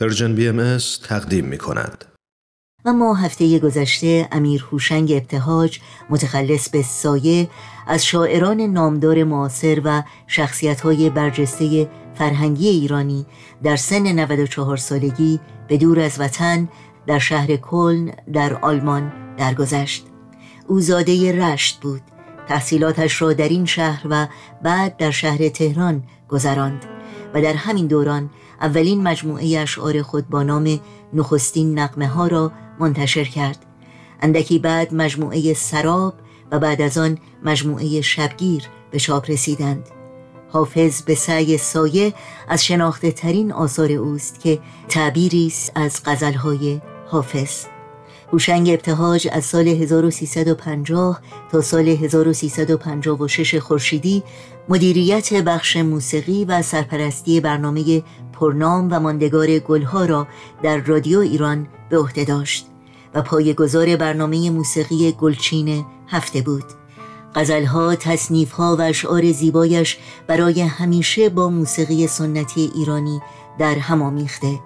Persian BM تقدیم می کند. اما هفته گذشته امیر هوشنگ ابتهاج متخلص به سایه از شاعران نامدار معاصر و شخصیت برجسته فرهنگی ایرانی در سن 94 سالگی به دور از وطن در شهر کلن در آلمان درگذشت. او زاده رشت بود. تحصیلاتش را در این شهر و بعد در شهر تهران گذراند. و در همین دوران اولین مجموعه اشعار خود با نام نخستین نقمه ها را منتشر کرد. اندکی بعد مجموعه سراب و بعد از آن مجموعه شبگیر به چاپ رسیدند. حافظ به سعی سایه از شناخته ترین آثار اوست که تعبیری است از غزلهای حافظ. هوشنگ ابتهاج از سال 1350 تا سال 1356 خورشیدی مدیریت بخش موسیقی و سرپرستی برنامه پرنام و ماندگار گلها را در رادیو ایران به عهده داشت و پایگزار برنامه موسیقی گلچین هفته بود. غزلها، تصنیفها و اشعار زیبایش برای همیشه با موسیقی سنتی ایرانی در هم آمیخته.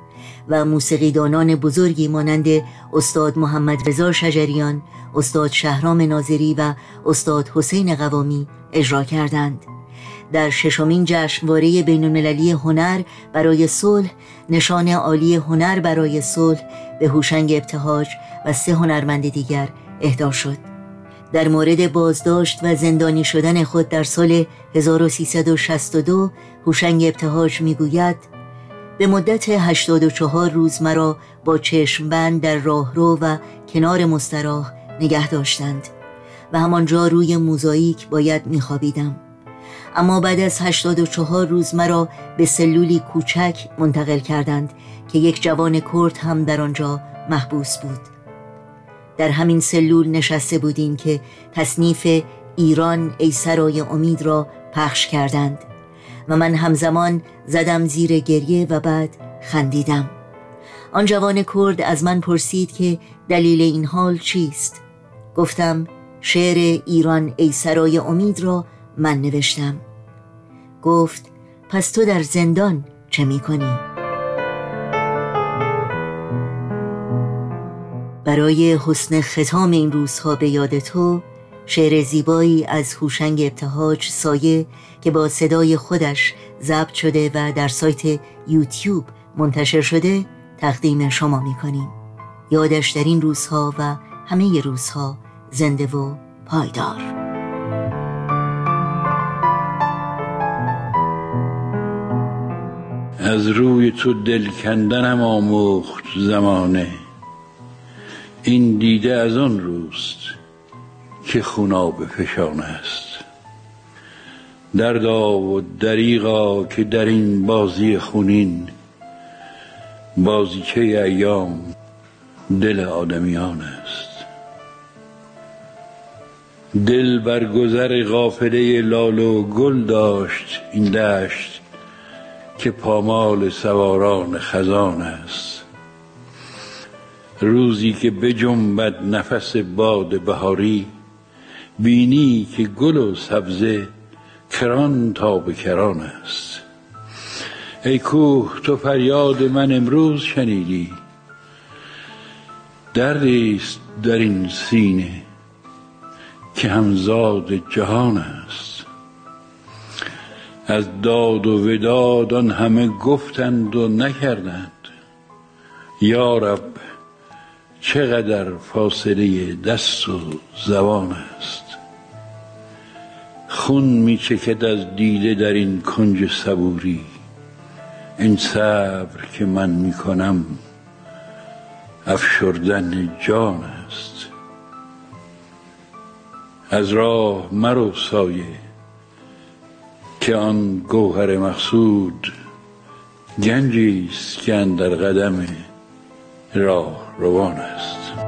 و موسیقیدانان بزرگی مانند استاد محمد رضا شجریان، استاد شهرام ناظری و استاد حسین قوامی اجرا کردند. در ششمین جشنواره بینالمللی هنر برای صلح نشان عالی هنر برای صلح به هوشنگ ابتهاج و سه هنرمند دیگر اهدا شد در مورد بازداشت و زندانی شدن خود در سال 1362 هوشنگ ابتهاج می‌گوید به مدت 84 روز مرا با چشم بند در راهرو و کنار مستراح نگه داشتند و همانجا روی موزاییک باید میخوابیدم. اما بعد از 84 روز مرا به سلولی کوچک منتقل کردند که یک جوان کرد هم در آنجا محبوس بود. در همین سلول نشسته بودیم که تصنیف ایران ای سرای امید را پخش کردند. و من همزمان زدم زیر گریه و بعد خندیدم. آن جوان کرد از من پرسید که دلیل این حال چیست؟ گفتم شعر ایران ای سرای امید را من نوشتم. گفت پس تو در زندان چه می کنی؟ برای حسن ختام این روزها به یاد تو شعر زیبایی از هوشنگ ابتهاج سایه که با صدای خودش ضبط شده و در سایت یوتیوب منتشر شده تقدیم شما می کنیم یادش در این روزها و همه روزها زنده و پایدار. از روی تو دل کندنم آموخت زمانه. این دیده از آن روست. که خوناب فشان است. دردا و دریغا که در این بازی خونین بازیچه ایام دل آدمیان است. دل بر گذر قافله لال و گل داشت این دشت که پامال سواران خزان است. روزی که بجنبد نفس باد بهاری بینی که گل و سبزه کران تا به کران است. ای کوه تو فریاد من امروز شنیدی. دردی است در این سینه که همزاد جهان است. از داد و وداد آن همه گفتند و نکردند. یا رب چقدر فاصله دست و زبان است. خون می چکد از دیده در این کنج صبوری. این صبر که من می کنم افشردن جان است. از راه مرو سایه که آن گوهر مقصود گنجی است که در قدم They're all Rwandans.